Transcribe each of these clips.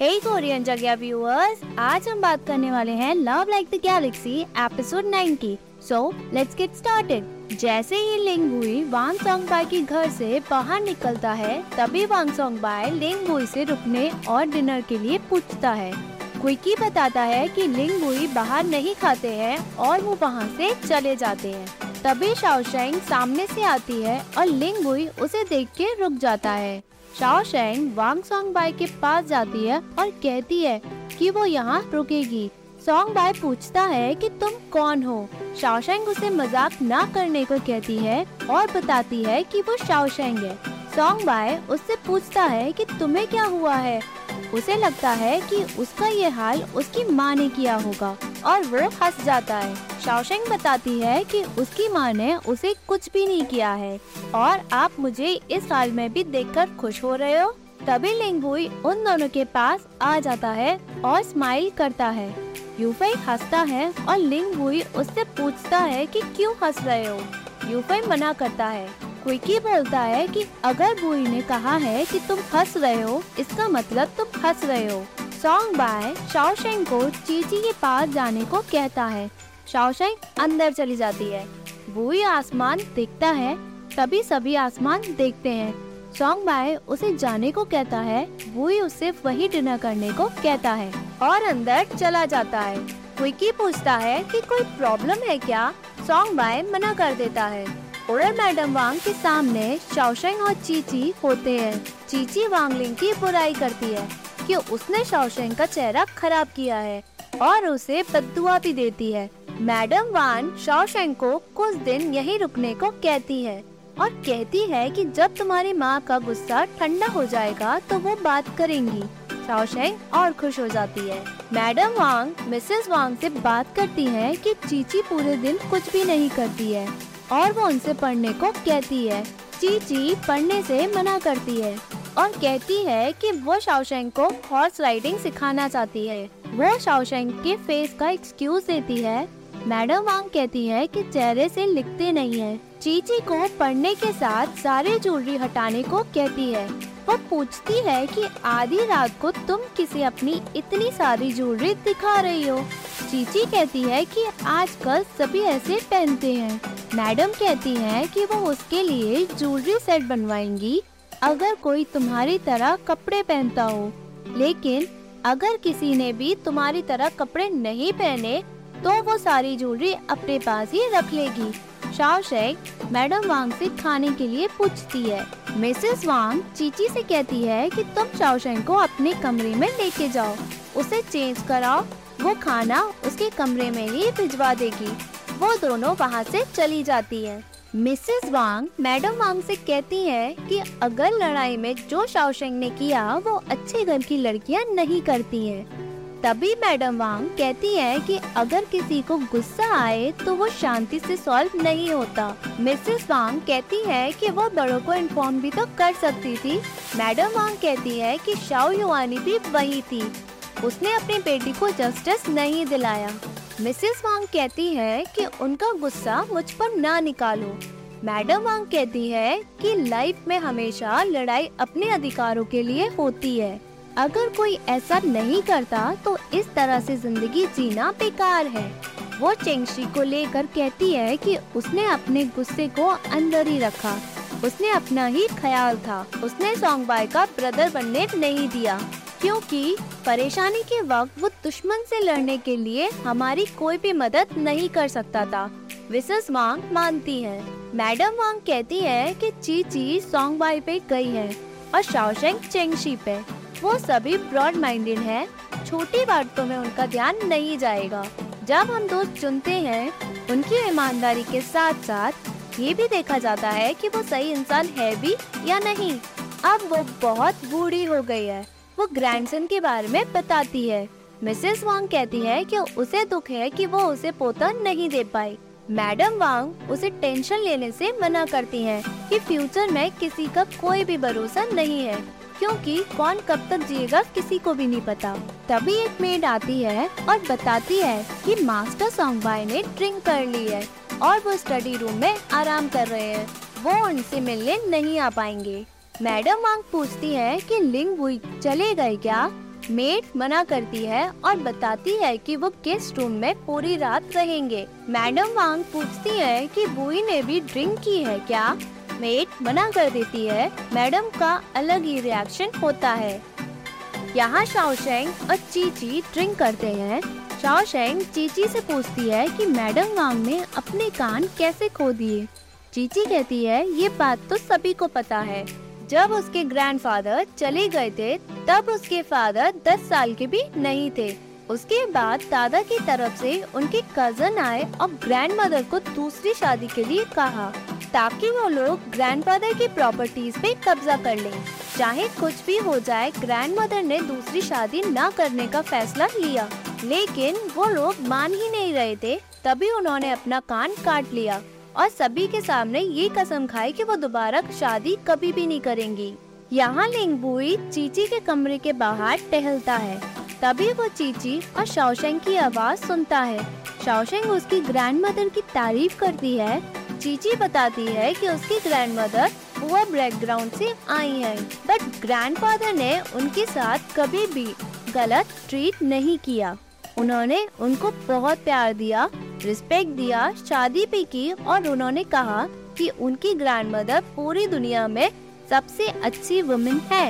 हे Korean जगह viewers आज हम बात करने वाले हैं love like the galaxy episode 9 की। सो लेट्स गेट स्टार्टेड जैसे ही लिंग हुई वांग सोंग बाई की घर से बाहर निकलता है, तभी वांग सोंग बाई लिंग बुई से रुकने और डिनर के लिए पूछता है। क्विकी बताता है कि लिंग हुई बाहर नहीं खाते हैं और वो वहाँ से चले जाते हैं। तभी शाओशेंग सामने से आती है और लिंग हुई उसे देख के रुक जाता है। शाओशेंग वांग सोंग बाई के पास जाती है और कहती है कि वो यहाँ रुकेगी। सोंग बाई पूछता है कि तुम कौन हो? शाओशेंग उसे मज़ाक ना करने को कहती है और बताती है कि वो शाओशेंग है। सोंग बाय उससे पूछता है कि तुम्हें क्या हुआ है? उसे लगता है कि उसका ये हाल उसकी माँ ने किया होगा। और वह हंस जाता है। शाओशेंग बताती है कि उसकी माँ ने उसे कुछ भी नहीं किया है। और आप मुझे इस हाल में भी देखकर खुश हो रहे हो? तभी लिंगुई उन दोनों के पास आ जाता है और स्माइल करता है। यूफई हंसता है और लिंगुई उससे पूछता है कि क्यों हंस रहे हो? यूफई मना करता है। क्विकी बोलता है कि अगर बुई ने कहा है कि तुम हंस रहे हो, इसका मतलब तुम हंस रहे हो। सॉन्ग बाय शाओशेंग को चीची के पास जाने को कहता है। शाओशेंग अंदर चली जाती है। बुई आसमान देखता है। तभी सभी आसमान देखते हैं। सॉन्ग बाय उसे जाने को कहता है। बुई उसे वही डिनर करने को कहता है। और अंदर चला जाता है। क्विकी पूछता है कि कोई प्रॉब्लम है क्या? सॉन्ग बाय मना कर देता है। ओरल मैडम वांग के सामने शाओशेंग और चीची होते हैं। चीची वांगलिंग की बुराई करती है। कि उसने शाओशेंग का चेहरा खराब किया है और उसे बदुआ भी देती है। मैडम वान शाओशेंग को कुछ दिन यहीं रुकने को कहती है और कहती है कि जब तुम्हारी माँ का गुस्सा ठंडा हो जाएगा तो वो बात करेंगी। शाओशेंग और खुश हो जाती है। मैडम वांग, मिसेस वांग से बात करती है कि चीची पूरे दिन कुछ भी नहीं करती है और वो उनसे पढ़ने को कहती है। चीची पढ़ने से मना करती है। और कहती है कि वो शाओशेंग को हॉर्स राइडिंग सिखाना चाहती है। वो शाओशेंग के फेस का एक्सक्यूज देती है। मैडम वांग कहती है कि चेहरे से लिखते नहीं है। चीची को पढ़ने के साथ सारे ज्वेलरी हटाने को कहती है। वो पूछती है कि आधी रात को तुम किसे अपनी इतनी सारी ज्वेलरी दिखा रही हो? चीची कहती है कि आजकल सभी ऐसे पहनते हैं। मैडम कहती है कि वो उसके लिए ज्वेलरी सेट बनवाएँगी अगर कोई तुम्हारी तरह कपड़े पहनता हो, लेकिन अगर किसी ने भी तुम्हारी तरह कपड़े नहीं पहने तो वो सारी ज्वेलरी अपने पास ही रख लेगी। शाओशेक मैडम वांग से खाने के लिए पूछती है। मिसेस वांग चीची से कहती है कि तुम शाओशेंग को अपने कमरे में लेके जाओ। उसे चेंज कराओ। वो खाना उसके कमरे में ही भिजवा देगी। वो दोनों वहाँ से चली जाती है। मिसेस वांग मैडम वांग से कहती है कि अगर लड़ाई में जो शाओशेंग ने किया, वो अच्छे घर की लड़कियाँ नहीं करती हैं। तभी मैडम वांग कहती है कि अगर किसी को गुस्सा आए तो वो शांति से सॉल्व नहीं होता। मिसेस वांग कहती है कि वो बड़ों को इन्फॉर्म भी तो कर सकती थी। मैडम वांग कहती है कि शाओ युवानी भी वही थी। उसने अपनी बेटी को जस्टिस नहीं दिलाया। मिसेस वांग कहती है कि उनका गुस्सा मुझ पर ना निकालो। मैडम वांग कहती है कि लाइफ में हमेशा लड़ाई अपने अधिकारों के लिए होती है। अगर कोई ऐसा नहीं करता तो इस तरह से ज़िंदगी जीना बेकार है। वो चेंगशी को लेकर कहती है कि उसने अपने गुस्से को अंदर ही रखा। उसने अपना ही ख्याल था। उसने सॉन्ग बाय का ब्रदर बनने नहीं दिया। क्योंकि परेशानी के वक्त वो दुश्मन से लड़ने के लिए हमारी कोई भी मदद नहीं कर सकता था। विशेष वांग मानती है। मैडम वांग कहती है कि चीची सोंगबाई पे गई है और शाओशेंग चेंगशी पे। वो सभी ब्रॉड माइंडेड है। छोटी बातों में उनका ध्यान नहीं जाएगा। जब हम दोस्त चुनते हैं, उनकी ईमानदारी के साथ साथ ये भी देखा जाता है कि वो सही इंसान है भी या नहीं। अब वो बहुत बूढ़ी हो गई है। वो ग्रैंडसन के बारे में बताती है। मिसेस वांग कहती है कि उसे दुख है कि वो उसे पोता नहीं दे पाई। मैडम वांग उसे टेंशन लेने से मना करती हैं कि फ्यूचर में किसी का कोई भी भरोसा नहीं है, क्योंकि कौन कब तक जिएगा किसी को भी नहीं पता। तभी एक मेड आती है और बताती है कि मास्टर बाय ने ड्रिंक कर ली है और वो स्टडी रूम में आराम कर रहे हैं। वो उनसे मिलने नहीं आ पाएँगे। मैडम वांग पूछती है कि लिंग बुई चले गए क्या? मेड मना करती है और बताती है कि वो गेस्ट रूम में पूरी रात रहेंगे। मैडम वांग पूछती है कि बुई ने भी ड्रिंक की है क्या? मेड मना कर देती है। मैडम का अलग ही रिएक्शन होता है। यहाँ शाओशेंग और चीची ड्रिंक करते हैं। शाओशेंग चीची से पूछती है कि मैडम वांग ने अपने कान कैसे खो दिए? चीची कहती है, ये बात तो सभी को पता है। जब उसके ग्रैंडफादर चले गए थे, तब उसके फादर 10 साल के भी नहीं थे। उसके बाद दादा की तरफ़ से उनके कज़न आए और ग्रैंड मदर को दूसरी शादी के लिए कहा, ताकि वो लोग ग्रैंडफादर की प्रॉपर्टीज़ पे कब्जा कर लें। चाहे कुछ भी हो जाए ग्रैंड मदर ने दूसरी शादी न करने का फैसला लिया। लेकिन वो लोग मान ही नहीं रहे थे, तभी उन्होंने अपना कान काट लिया। और सभी के सामने ये कसम खाई कि वो दोबारा शादी कभी भी नहीं करेंगी। यहाँ लिंगबुई चीची के कमरे के बाहर टहलता है। तभी वो चीची और शाओशेंग की आवाज़ सुनता है। शाओशेंग उसकी ग्रैंड मदर की तारीफ़ करती है। चीची बताती है कि उसकी ग्रैंडमदर पुअर बैकग्राउंड से आई है बट ग्रैंडफादर ने उनके साथ कभी भी गलत ट्रीट नहीं किया। उन्होंने उनको बहुत प्यार दिया रिस्पेक्ट दिया, शादी भी की और उन्होंने कहा कि उनकी ग्रैंड मदर पूरी दुनिया में सबसे अच्छी वुमेन है।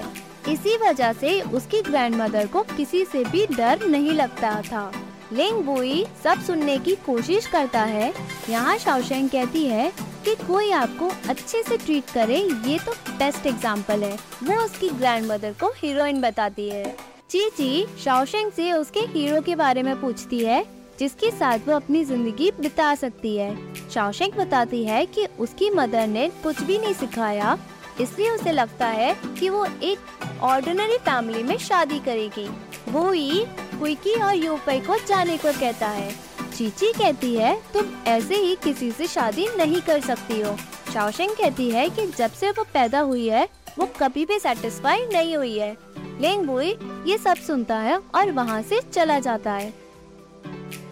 इसी वजह से उसकी ग्रैंड मदर को किसी से भी डर नहीं लगता था। लिंग बुई सब सुनने की कोशिश करता है। यहाँ शाओशेंग कहती है कि कोई आपको अच्छे से ट्रीट करे, ये तो बेस्ट एग्ज़ाम्पल है। वो उसकी ग्रैंड मदर को हीरोइन बताती है। चीची शाओशेंग से उसके हीरो के बारे में पूछती है जिसके साथ वो अपनी ज़िंदगी बिता सकती है। शाओशेंग बताती है कि उसकी मदर ने कुछ भी नहीं सिखाया, इसलिए उसे लगता है कि वो एक ऑर्डिनरी फैमिली में शादी करेगी। वो ही कुकी और यूपई को जाने को कहता है। चीची कहती है, तुम ऐसे ही किसी से शादी नहीं कर सकती हो। शाओशेंग कहती है कि जब से वो पैदा हुई है, वो कभी भी सेटिस्फाई नहीं हुई है। लेंग ये सब सुनता है और वहाँ से चला जाता है।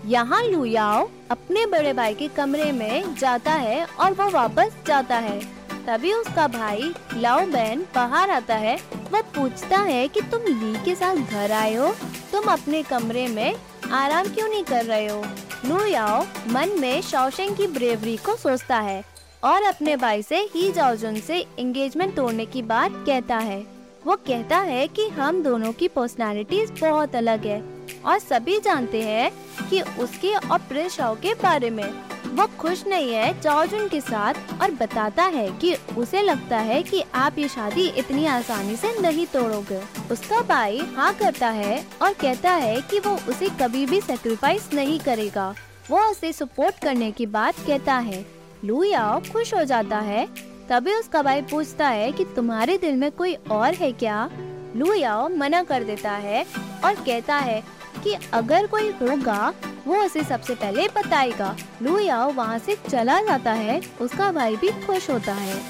यहाँ लुयाओ अपने बड़े भाई के कमरे में जाता है और वो वापस जाता है। तभी उसका भाई लाओ बहन बाहर आता है। वो पूछता है कि तुम ली के साथ घर आए हो? तुम अपने कमरे में आराम क्यों नहीं कर रहे हो? लुयाओ मन में शौशेंग की ब्रेवरी को सोचता है और अपने भाई से ही जाओजुन से एंगेजमेंट तोड़ने की बात कहता है। वो कहता है कि हम दोनों की पर्सनालिटीज बहुत अलग है। और सभी जानते हैं कि उसके और प्रिंस के बारे में। वो खुश नहीं है जॉर्जुन के साथ और बताता है कि उसे लगता है कि आप ये शादी इतनी आसानी से नहीं तोड़ोगे। उसका भाई हाँ करता है और कहता है कि वो उसे कभी भी सेक्रीफाइस नहीं करेगा। वो उसे सपोर्ट करने की बात कहता है। लुया खुश हो जाता है। तभी उसका भाई पूछता है कि तुम्हारे दिल में कोई और है क्या? लुयाओ मना कर देता है और कहता है कि अगर कोई होगा, वो उसे सबसे पहले बताएगा। लुयाओ वहाँ से चला जाता है, उसका भाई भी खुश होता है।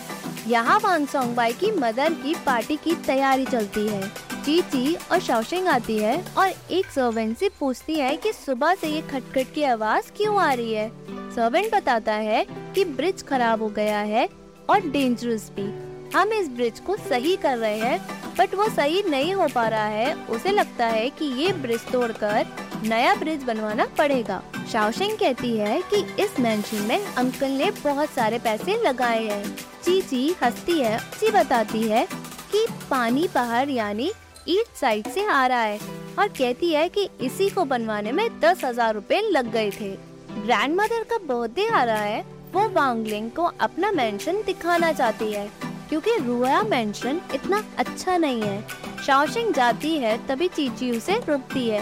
यहाँ वान सोंग बाई की मदर की पार्टी की तैयारी चलती है। चीची और शाओशिंग आती है और एक सर्वेंट से पूछती है कि सुबह से ये खटखट की आवाज़ क्यों आ रही है? सर्वेंट बताता है कि ब्रिज खराब हो गया है और डेंजरस भी। हम इस ब्रिज को सही कर रहे हैं बट वो सही नहीं हो पा रहा है। उसे लगता है कि ये ब्रिज तोड़कर नया ब्रिज बनवाना पड़ेगा। शाओशिंग कहती है कि इस मैंशन में अंकल ने बहुत सारे पैसे लगाए हैं। चीची हंसती है, ची बताती है कि पानी बाहर यानी ईस्ट साइड से आ रहा है और कहती है कि इसी को बनवाने में दस हज़ार रूपए लग गए थे। ग्रैंड मदर का बर्थडे आ रहा है। वो वांगलिंग को अपना मेंशन दिखाना चाहती है। क्योंकि रुआ मेंशन इतना अच्छा नहीं है। शाओशिंग जाती है, तभी चीची उसे रोकती है।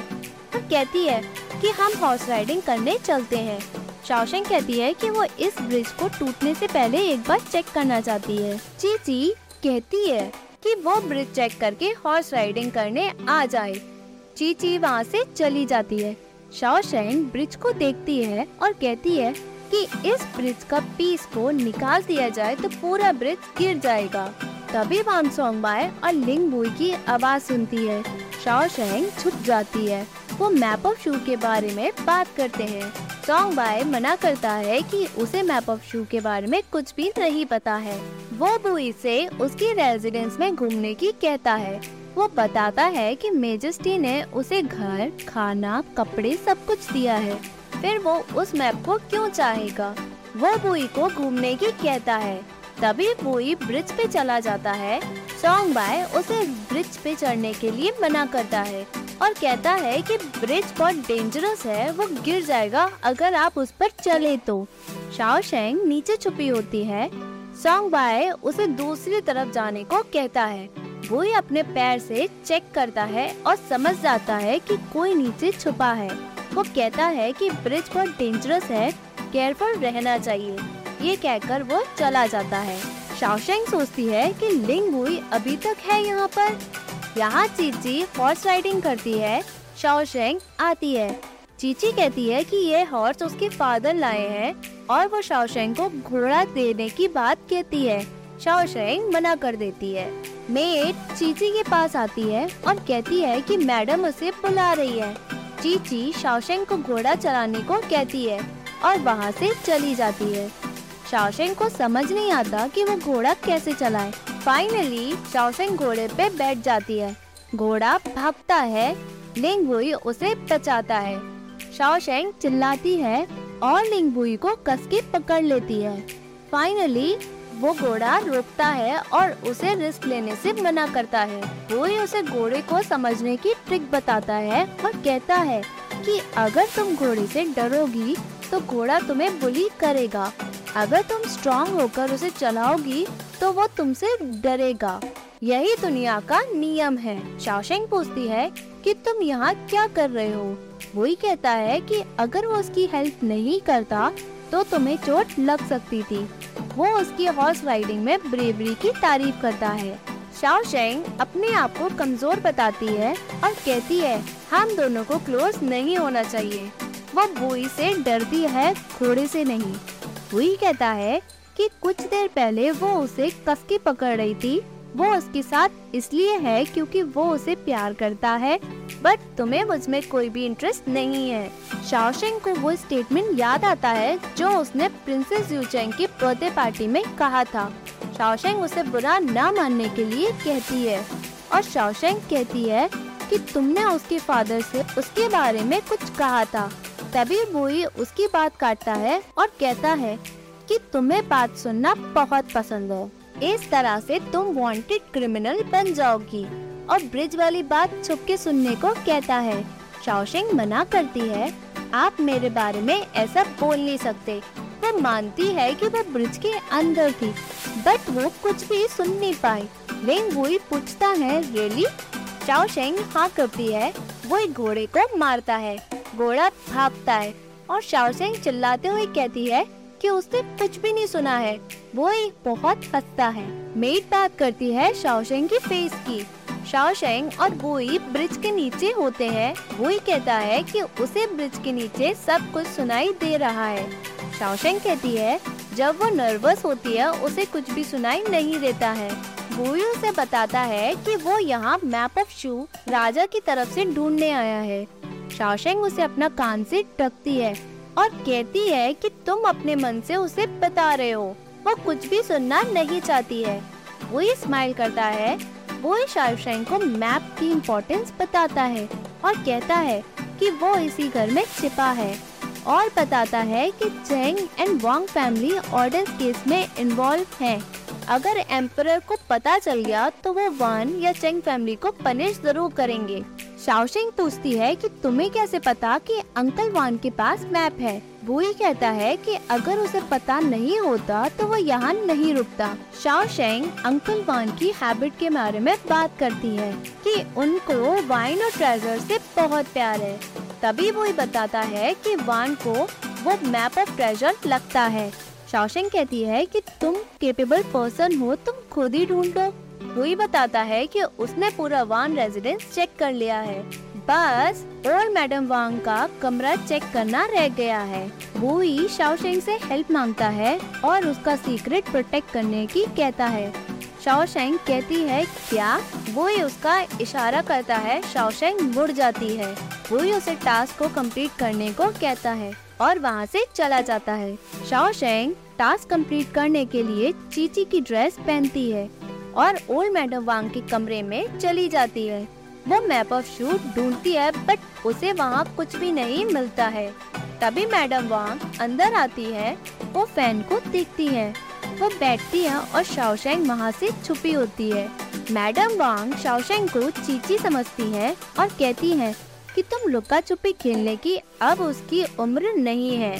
और कहती है कि हम हॉर्स राइडिंग करने चलते हैं। शाओशिंग कहती है कि वो इस ब्रिज को टूटने से पहले एक बार चेक करना चाहती है। चीची कहती है कि वो ब्रिज चेक करके हॉर्स राइडिंग करने आ जाए। चीची वहाँ से चली जाती है। शाओशेंग ब्रिज को देखती है और कहती है कि इस ब्रिज का पीस को निकाल दिया जाए तो पूरा ब्रिज गिर जाएगा। तभी वान सोंगबाई और लिंग बुई की आवाज़ सुनती है। शाओ शेंग छुप जाती है। वो मैप ऑफ़ शू के बारे में बात करते हैं। सॉन्ग बाय मना करता है कि उसे मैप ऑफ़ शू के बारे में कुछ भी नहीं पता है। वो बुई से उसकी रेजिडेंस में घूमने की कहता है। वो बताता है कि मेजेस्टी ने उसे घर, खाना, कपड़े सब कुछ दिया है। फिर वो उस मैप को क्यों चाहेगा? वो बुई को घूमने की कहता है। तभी बुई ब्रिज पे चला जाता है। सॉन्ग बाय उसे ब्रिज पे चढ़ने के लिए मना करता है और कहता है कि ब्रिज बहुत डेंजरस है, वो गिर जाएगा अगर आप उस पर चले तो। शाओ शेंग नीचे छुपी होती है। सॉन्ग बाय उसे दूसरी तरफ़ जाने को कहता है। ही अपने पैर से चेक करता है और समझ जाता है कि कोई नीचे छुपा है। वो कहता है कि ब्रिज बहुत डेंजरस है केयरफुल रहना चाहिए। ये कहकर वो चला जाता है। शाओशेंग सोचती है कि लिंग हुई अभी तक है यहाँ पर। यहाँ चीची हॉर्स राइडिंग करती है, शाओशेंग आती है। चीची कहती है कि ये हॉर्स उसके फादर लाए हैं और वो शाओशेंग को घोड़ा देने की बात कहती है। शाओशेंग मना कर देती है। मेट चीची के पास आती है और कहती है कि मैडम उसे बुला रही है। चीची शाओशेंग को घोड़ा चलाने को कहती है और वहाँ से चली जाती है। शाओशेंग को समझ नहीं आता कि वो घोड़ा कैसे चलाए। फाइनली शाओशेंग घोड़े पे बैठ जाती है। घोड़ा भागता है, लिंगबुई उसे बचाता है। शाओशेंग चिल्लाती है और लिंगबुई को कस के पकड़ लेती है। फाइनली वो घोड़ा रोकता है और उसे रिस्क लेने से मना करता है। वो ही उसे घोड़े को समझने की ट्रिक बताता है और कहता है कि अगर तुम घोड़े से डरोगी तो घोड़ा तुम्हें बुली करेगा। अगर तुम स्ट्रॉन्ग होकर उसे चलाओगी तो वो तुमसे डरेगा। यही दुनिया का नियम है। शाओशेंग पूछती है कि तुम यहाँ क्या कर रहे हो? वही कहता है कि अगर वो उसकी हेल्प नहीं करता तो तुम्हें चोट लग सकती थी। वो उसकी हॉर्स राइडिंग में ब्रेवरी की तारीफ़ करता है। शाओ शेंग अपने आप को कमज़ोर बताती है और कहती है, हम दोनों को क्लोज नहीं होना चाहिए। वो बुई से डरती है घोड़े से नहीं। बुई कहता है कि कुछ देर पहले वो उसे कसके पकड़ रही थी वो उसके साथ इसलिए है क्योंकि वो उसे प्यार करता है बट तुम्हें मुझमें कोई भी इंटरेस्ट नहीं है। शाओशेंग को वो स्टेटमेंट याद आता है जो उसने प्रिंसेस यूचेंग की बर्थडे पार्टी में कहा था। शाओशेंग उसे बुरा न मानने के लिए कहती है और शाओशेंग कहती है कि तुमने उसके फादर से उसके बारे में कुछ कहा था। तभी बोई उसकी बात काटता है और कहता है कि तुम्हें बात सुनना बहुत पसंद है। इस तरह से तुम वांटेड क्रिमिनल बन जाओगी। और ब्रिज वाली बात छुप के सुनने को कहता है। शाओशिंग मना करती है। आप मेरे बारे में ऐसा बोल नहीं सकते। वो मानती है कि वह ब्रिज के अंदर थी बट वो कुछ भी सुन नहीं पाई। लेकिन वही पूछता है रियली शाओशेंग हाँ करती है। वो एक घोड़े को मारता है। घोड़ा भागता है। और शाओशेंग चिल्लाते हुए कहती है कि उसने कुछ भी नहीं सुना है। वो एक बहुत हंसता है। मेट बात करती है शाओशेंग की फेस की। शाओशेंग और वोई ब्रिज के नीचे होते हैं। वोई कहता है कि उसे ब्रिज के नीचे सब कुछ सुनाई दे रहा है। शाओशेंग कहती है, जब वो नर्वस होती है, उसे कुछ भी सुनाई नहीं देता है। वोई उसे बताता है कि वो यहाँ मैप ऑफ़ शू राजा की तरफ़ से ढूँढने आया है। शाओशेंग उसे अपना कान से टकती है। और कहती है कि तुम अपने मन से उसे बता रहे हो। वो कुछ भी सुनना नहीं चाहती है। वो ये स्माइल करता है। वो ही शाहरुख को मैप की इम्पोर्टेंस बताता है और कहता है कि वो इसी घर में छिपा है और बताता है कि Cheng and Wang family order case में इन्वॉल्व हैं। अगर एम्पर को पता चल गया तो वो वान या चेंग फैमिली को पनिश ज़रूर करेंगे। शाओशिंग पूछती है कि तुम्हें कैसे पता कि अंकल वान के पास मैप है? वो ही कहता है कि अगर उसे पता नहीं होता तो वो यहाँ नहीं रुकता। शाओशेंग अंकल वान की हैबिट के बारे में बात करती है कि उनको वाइन और ट्रेजर से बहुत प्यार है। तभी वो ही बताता है कि वान को वो मैप ऑफ़ ट्रेजर लगता है। शाओशेंग कहती है कि तुम केपेबल पर्सन हो, तुम खुद ही ढूंढ लो। वही बताता है कि उसने पूरा वान रेजिडेंस चेक कर लिया है। बस ओल्ड मैडम वांग का कमरा चेक करना रह गया है। वो ही शाओशेंग से हेल्प माँगता है और उसका सीक्रेट प्रोटेक्ट करने की कहता है। शाओशेंग कहती है, क्या? वो ही उसका इशारा करता है। शाओशेंग मुड़ जाती है। वो ही उसे टास्क को कंप्लीट करने को कहता है और वहाँ से चला जाता है। शाओशेंग टास्क कंप्लीट करने के लिए चीची की ड्रेस पहनती है। और ओल्ड मैडम वांग के कमरे में चली जाती है। वो मैप ऑफ़ शूट ढूंढती है बट उसे वहाँ कुछ भी नहीं मिलता है। तभी मैडम वांग अंदर आती है, वो फ़ैन को देखती है। वो बैठती है और शाओशेंग वहाँ से छुपी होती है। मैडम वांग शाओशेंग को चीची समझती है और कहती है कि तुम लुका छुपी खेलने की अब उसकी उम्र नहीं है।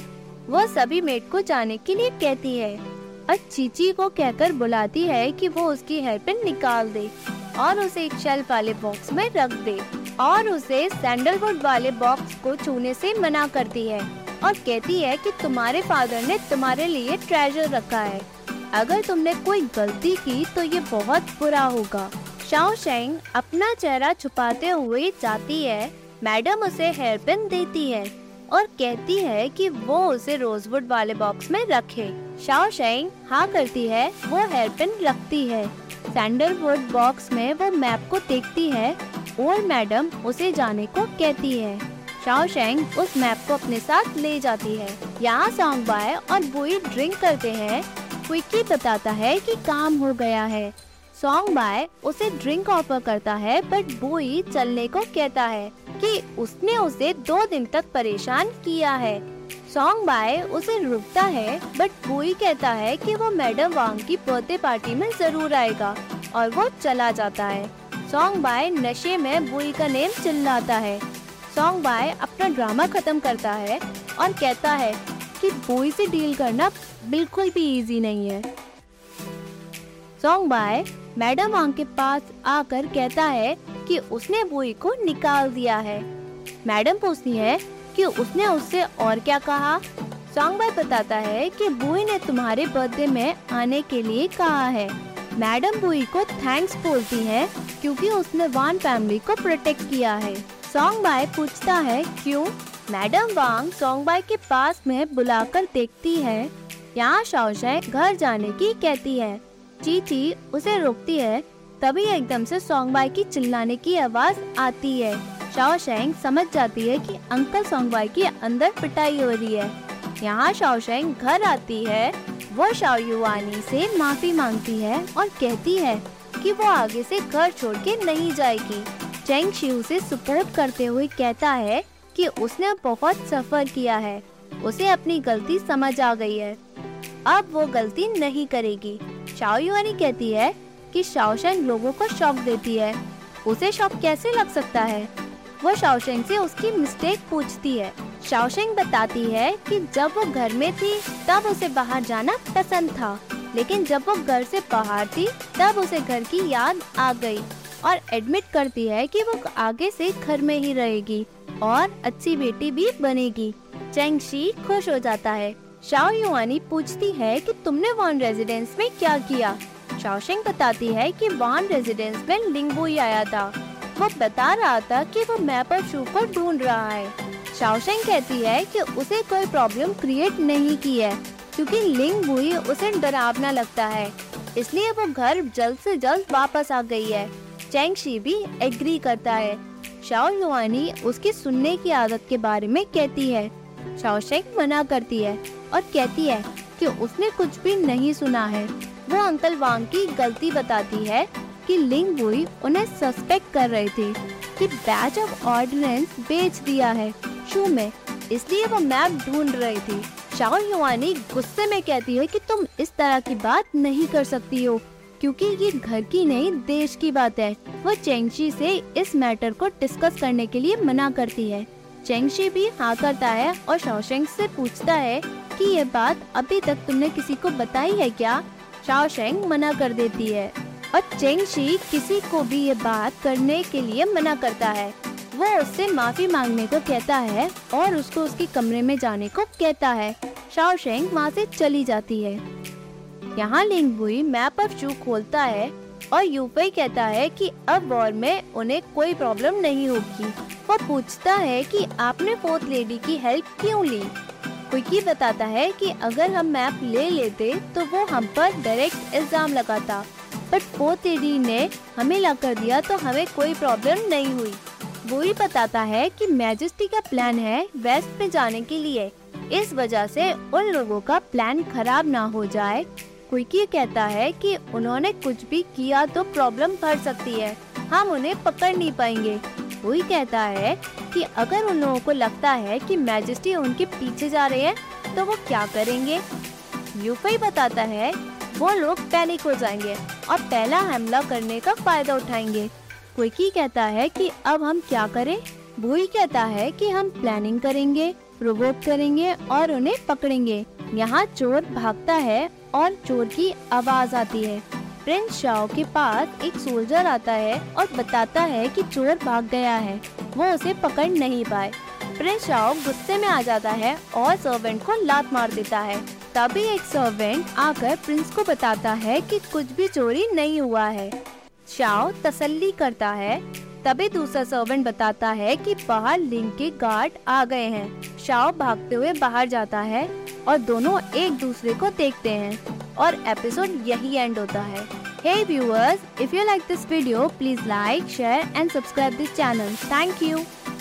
वो सभी मेट को जाने के लिए कहती है। और चीची को कहकर बुलाती है कि वो उसकी हेयर पिन निकाल दे और उसे एक शेल्फ वाले बॉक्स में रख दे और उसे सैंडलवुड वाले बॉक्स को छूने से मना करती है और कहती है कि तुम्हारे फादर ने तुम्हारे लिए ट्रेजर रखा है। अगर तुमने कोई गलती की तो ये बहुत बुरा होगा। शाओ शेंग अपना चेहरा छुपाते हुए जाती है। मैडम उसे हेयर पिन देती है। और कहती है कि वो उसे रोजवुड वाले बॉक्स में रखे। शाओ शेंग हाँ करती है, वो हेयर पिन रखती है। सैंडलवुड बॉक्स में वो मैप को देखती है और मैडम उसे जाने को कहती है। शाओ शेंग उस मैप को अपने साथ ले जाती है। यहाँ सॉन्ग बाय और बुई ड्रिंक करते हैं। क्विकी बताता है कि काम हो गया है। सॉन्ग बाय उसे ड्रिंक ऑफ़र करता है बट बोई चलने को कहता है कि उसने उसे दो दिन तक परेशान किया है। सॉन्ग बाय उसे रुकता है बट बोई कहता है कि वो मैडम वांग की बर्थडे पार्टी में ज़रूर आएगा और वो चला जाता है। सॉन्ग बाय नशे में बोई का नेम चिल्लाता है। सॉन्ग बाय अपना ड्रामा खत्म करता है और कहता है कि बोई से डील करना बिल्कुल भी इजी नहीं है। सॉन्ग बाय मैडम वांग के पास आकर कहता है कि उसने बुई को निकाल दिया है। मैडम पूछती है कि उसने उससे और क्या कहा? सॉन्ग बाय बताता है कि बुई ने तुम्हारे बर्थडे में आने के लिए कहा है। मैडम बुई को थैंक्स बोलती है क्योंकि उसने वान फैमिली को प्रोटेक्ट किया है। सॉन्ग बाय पूछता है, क्यों? मैडम वांग सॉन्ग बाय के पास में बुलाकर देखती है। यहाँ शाओशे घर जाने की कहती है। चीची उसे रोकती है, तभी एकदम से सॉन्ग बाय की चिल्लाने की आवाज़ आती है। शाओ शेंग समझ जाती है कि अंकल सॉन्ग बाय की अंदर पिटाई हो रही है। यहाँ शाओ शेंग घर आती है, वो शाओ युवानी से माफ़ी मांगती है और कहती है कि वो आगे से घर छोड़ के नहीं जाएगी। चेंग शिव उसे सपोर्ट करते हुए कहता है कि उसने बहुत सफ़र किया है। उसे अपनी गलती समझ आ गई है। अब वो गलती नहीं करेगी। शाओ युआनी कहती है कि शाओशेंग लोगों को शौक देती है। उसे शौक कैसे लग सकता है? वो शाओशेंग से उसकी मिस्टेक पूछती है। शाओशेंग बताती है कि जब वो घर में थी, तब उसे बाहर जाना पसंद था। लेकिन जब वो घर से बाहर थी, तब उसे घर की याद आ गई और एडमिट करती है कि वो आगे से घर में ही रहेगी और अच्छी बेटी भी बनेगी। चेंगशी खुश हो जाता है। शाओ युआनी पूछती है कि तुमने वान रेजिडेंस में क्या किया? शाओशिंग बताती है कि वान रेजिडेंस में लिंगबुई आया था। वो बता रहा था कि वो मैप ऑफ़ शू को ढूंढ रहा है। शाओशिंग कहती है कि उसे कोई प्रॉब्लम क्रिएट नहीं की है, क्योंकि लिंग बुई उसे डरावना लगता है। इसलिए वो घर जल्द से जल्द वापस आ गई है। चैंग शी भी एग्री करता है। शाओ युआनी उसकी सुनने की आदत के बारे में कहती है। शाओशेंग मना करती है और कहती है कि उसने कुछ भी नहीं सुना है। वो अंकल वांग की गलती बताती है कि लिंग बुई उन्हें सस्पेक्ट कर रहे थे कि बैच ऑफ़ ऑर्डिनेंस बेच दिया है। शू में, इसलिए वो मैप ढूंढ रही थी। शाओ युवानी गुस्से में कहती है कि तुम इस तरह की बात नहीं कर सकती हो, क्योंकि ये घर की नहीं, देश की बात है। वो चेंगशी से इस मैटर को डिस्कस करने के लिए मना करती है। चेंगशी भी हाँ करता है और शाओशेंग से पूछता है कि ये बात अभी तक तुमने किसी को बताई है क्या? शाओशेंग मना कर देती है। और चेंगशी किसी को भी ये बात करने के लिए मना करता है। वो उससे माफ़ी मांगने को कहता है और उसको उसके कमरे में जाने को कहता है। शाओशेंग वहाँ से चली जाती है। यहाँ लिंगबुई मैप ऑफ़ शू खोलता है और यूपई कहता है कि अब वॉर में उन्हें कोई प्रॉब्लम नहीं होगी। वो पूछता है कि आपने फोर्थ लेडी की हेल्प क्यों ली? क्विकी बताता है कि अगर हम मैप ले लेते तो वो हम पर डायरेक्ट इल्ज़ाम लगाता। बट फोर्थ लेडी ने हमें ला कर दिया तो हमें कोई प्रॉब्लम नहीं हुई। वो ही बताता है कि मैजेस्टी का प्लान है वेस्ट में जाने के लिए। इस वजह से उन लोगों का प्लान खराब ना हो जाए। क्विकी कहता है कि उन्होंने कुछ भी किया तो प्रॉब्लम बढ़ सकती है। हम उन्हें पकड़ नहीं पाएँगे। वही कहता है कि अगर उन लोगों को लगता है कि मैजेस्टी उनके पीछे जा रहे हैं तो वो क्या करेंगे? यूफई बताता है, वो लोग पैनिक हो जाएँगे और पहला हमला करने का फ़ायदा उठाएँगे। क्विकी कहता है कि अब हम क्या करें? वही कहता है कि हम प्लानिंग करेंगे। प्रोवोक करेंगे और उन्हें पकड़ेंगे। यहाँ चोर भागता है और चोर की आवाज़ आती है। प्रिंस शाओ के पास एक सोल्जर आता है और बताता है कि चोर भाग गया है। वो उसे पकड़ नहीं पाए। प्रिंस शाओ गुस्से में आ जाता है और सर्वेंट को लात मार देता है। तभी एक सर्वेंट आकर प्रिंस को बताता है कि कुछ भी चोरी नहीं हुआ है। शाओ तसल्ली करता है तभी दूसरा सर्वेंट बताता है कि बाहर लिंक के गार्ड आ गए हैं। शाओ भागते हुए बाहर जाता है और दोनों एक दूसरे को देखते हैं और एपिसोड यही एंड होता है। Hey viewers if you like this video please like share and subscribe this channel thank you